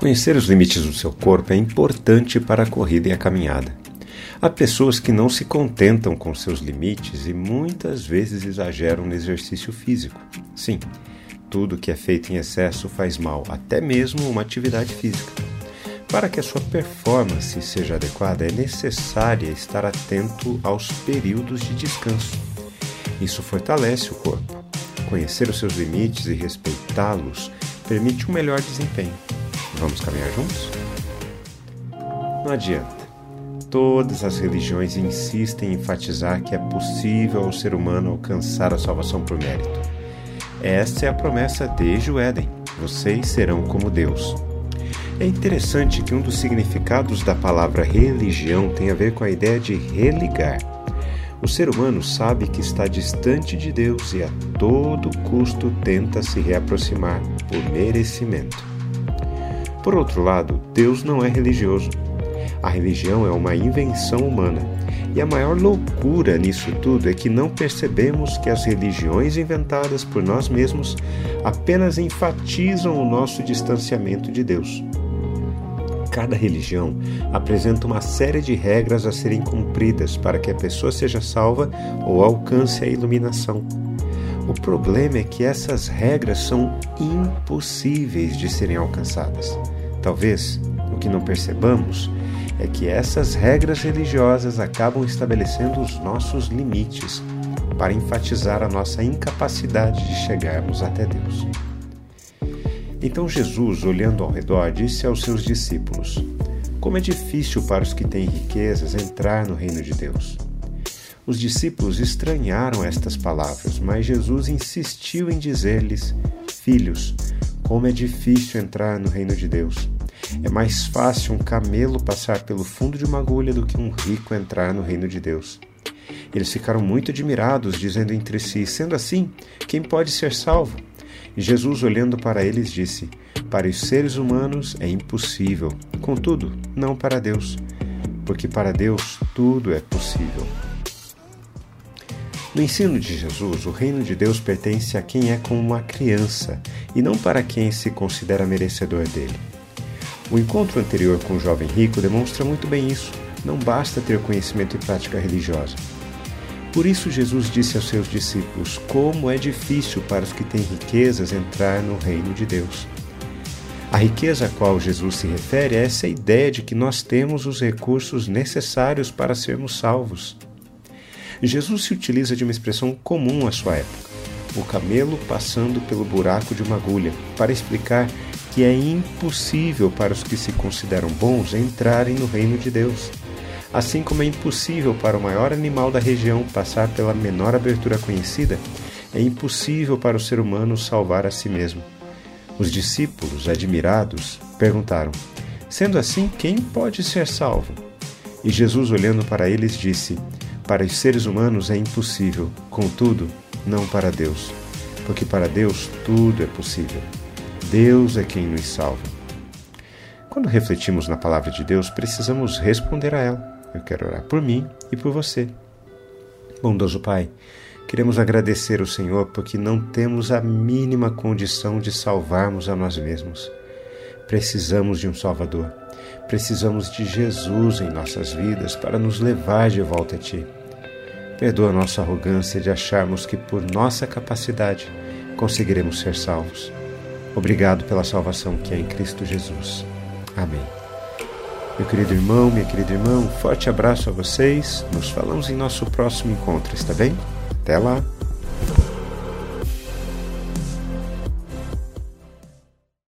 Conhecer os limites do seu corpo é importante para a corrida e a caminhada. Há pessoas que não se contentam com seus limites e muitas vezes exageram no exercício físico. Sim, tudo que é feito em excesso faz mal, até mesmo uma atividade física. Para que a sua performance seja adequada, é necessário estar atento aos períodos de descanso. Isso fortalece o corpo. Conhecer os seus limites e respeitá-los permite um melhor desempenho. Vamos caminhar juntos? Não adianta. Todas as religiões insistem em enfatizar que é possível ao ser humano alcançar a salvação por mérito. Esta é a promessa desde o Éden: vocês serão como Deus. É interessante que um dos significados da palavra religião tem a ver com a ideia de religar. O ser humano sabe que está distante de Deus e a todo custo tenta se reaproximar por merecimento. Por outro lado, Deus não é religioso. A religião é uma invenção humana. E a maior loucura nisso tudo é que não percebemos que as religiões inventadas por nós mesmos apenas enfatizam o nosso distanciamento de Deus. Cada religião apresenta uma série de regras a serem cumpridas para que a pessoa seja salva ou alcance a iluminação. O problema é que essas regras são impossíveis de serem alcançadas. Talvez o que não percebamos é que essas regras religiosas acabam estabelecendo os nossos limites para enfatizar a nossa incapacidade de chegarmos até Deus. Então Jesus, olhando ao redor, disse aos seus discípulos: Como é difícil para os que têm riquezas entrar no reino de Deus. Os discípulos estranharam estas palavras, mas Jesus insistiu em dizer-lhes: Filhos, como é difícil entrar no reino de Deus. É mais fácil um camelo passar pelo fundo de uma agulha do que um rico entrar no reino de Deus. Eles ficaram muito admirados, dizendo entre si: Sendo assim, quem pode ser salvo? E Jesus, olhando para eles, disse: Para os seres humanos é impossível, contudo, não para Deus, porque para Deus tudo é possível. No ensino de Jesus, o reino de Deus pertence a quem é como uma criança e não para quem se considera merecedor dele. O encontro anterior com o jovem rico demonstra muito bem isso. Não basta ter conhecimento e prática religiosa. Por isso, Jesus disse aos seus discípulos: Como é difícil para os que têm riquezas entrar no reino de Deus. A riqueza a qual Jesus se refere é essa ideia de que nós temos os recursos necessários para sermos salvos. Jesus se utiliza de uma expressão comum à sua época, o camelo passando pelo buraco de uma agulha, para explicar que é impossível para os que se consideram bons entrarem no reino de Deus. Assim como é impossível para o maior animal da região passar pela menor abertura conhecida, é impossível para o ser humano salvar a si mesmo. Os discípulos, admirados, perguntaram: Sendo assim, quem pode ser salvo? E Jesus, olhando para eles, disse: para os seres humanos é impossível, contudo, não para Deus, porque para Deus tudo é possível. Deus é quem nos salva. Quando refletimos na palavra de Deus, precisamos responder a ela. Eu quero orar por mim e por você. Bondoso Pai, queremos agradecer ao Senhor porque não temos a mínima condição de salvarmos a nós mesmos. Precisamos de um Salvador. Precisamos de Jesus em nossas vidas para nos levar de volta a Ti. Perdoa nossa arrogância de acharmos que por nossa capacidade conseguiremos ser salvos. Obrigado pela salvação que é em Cristo Jesus. Amém. Meu querido irmão, minha querida irmã, um forte abraço a vocês. Nos falamos em nosso próximo encontro, está bem? Até lá!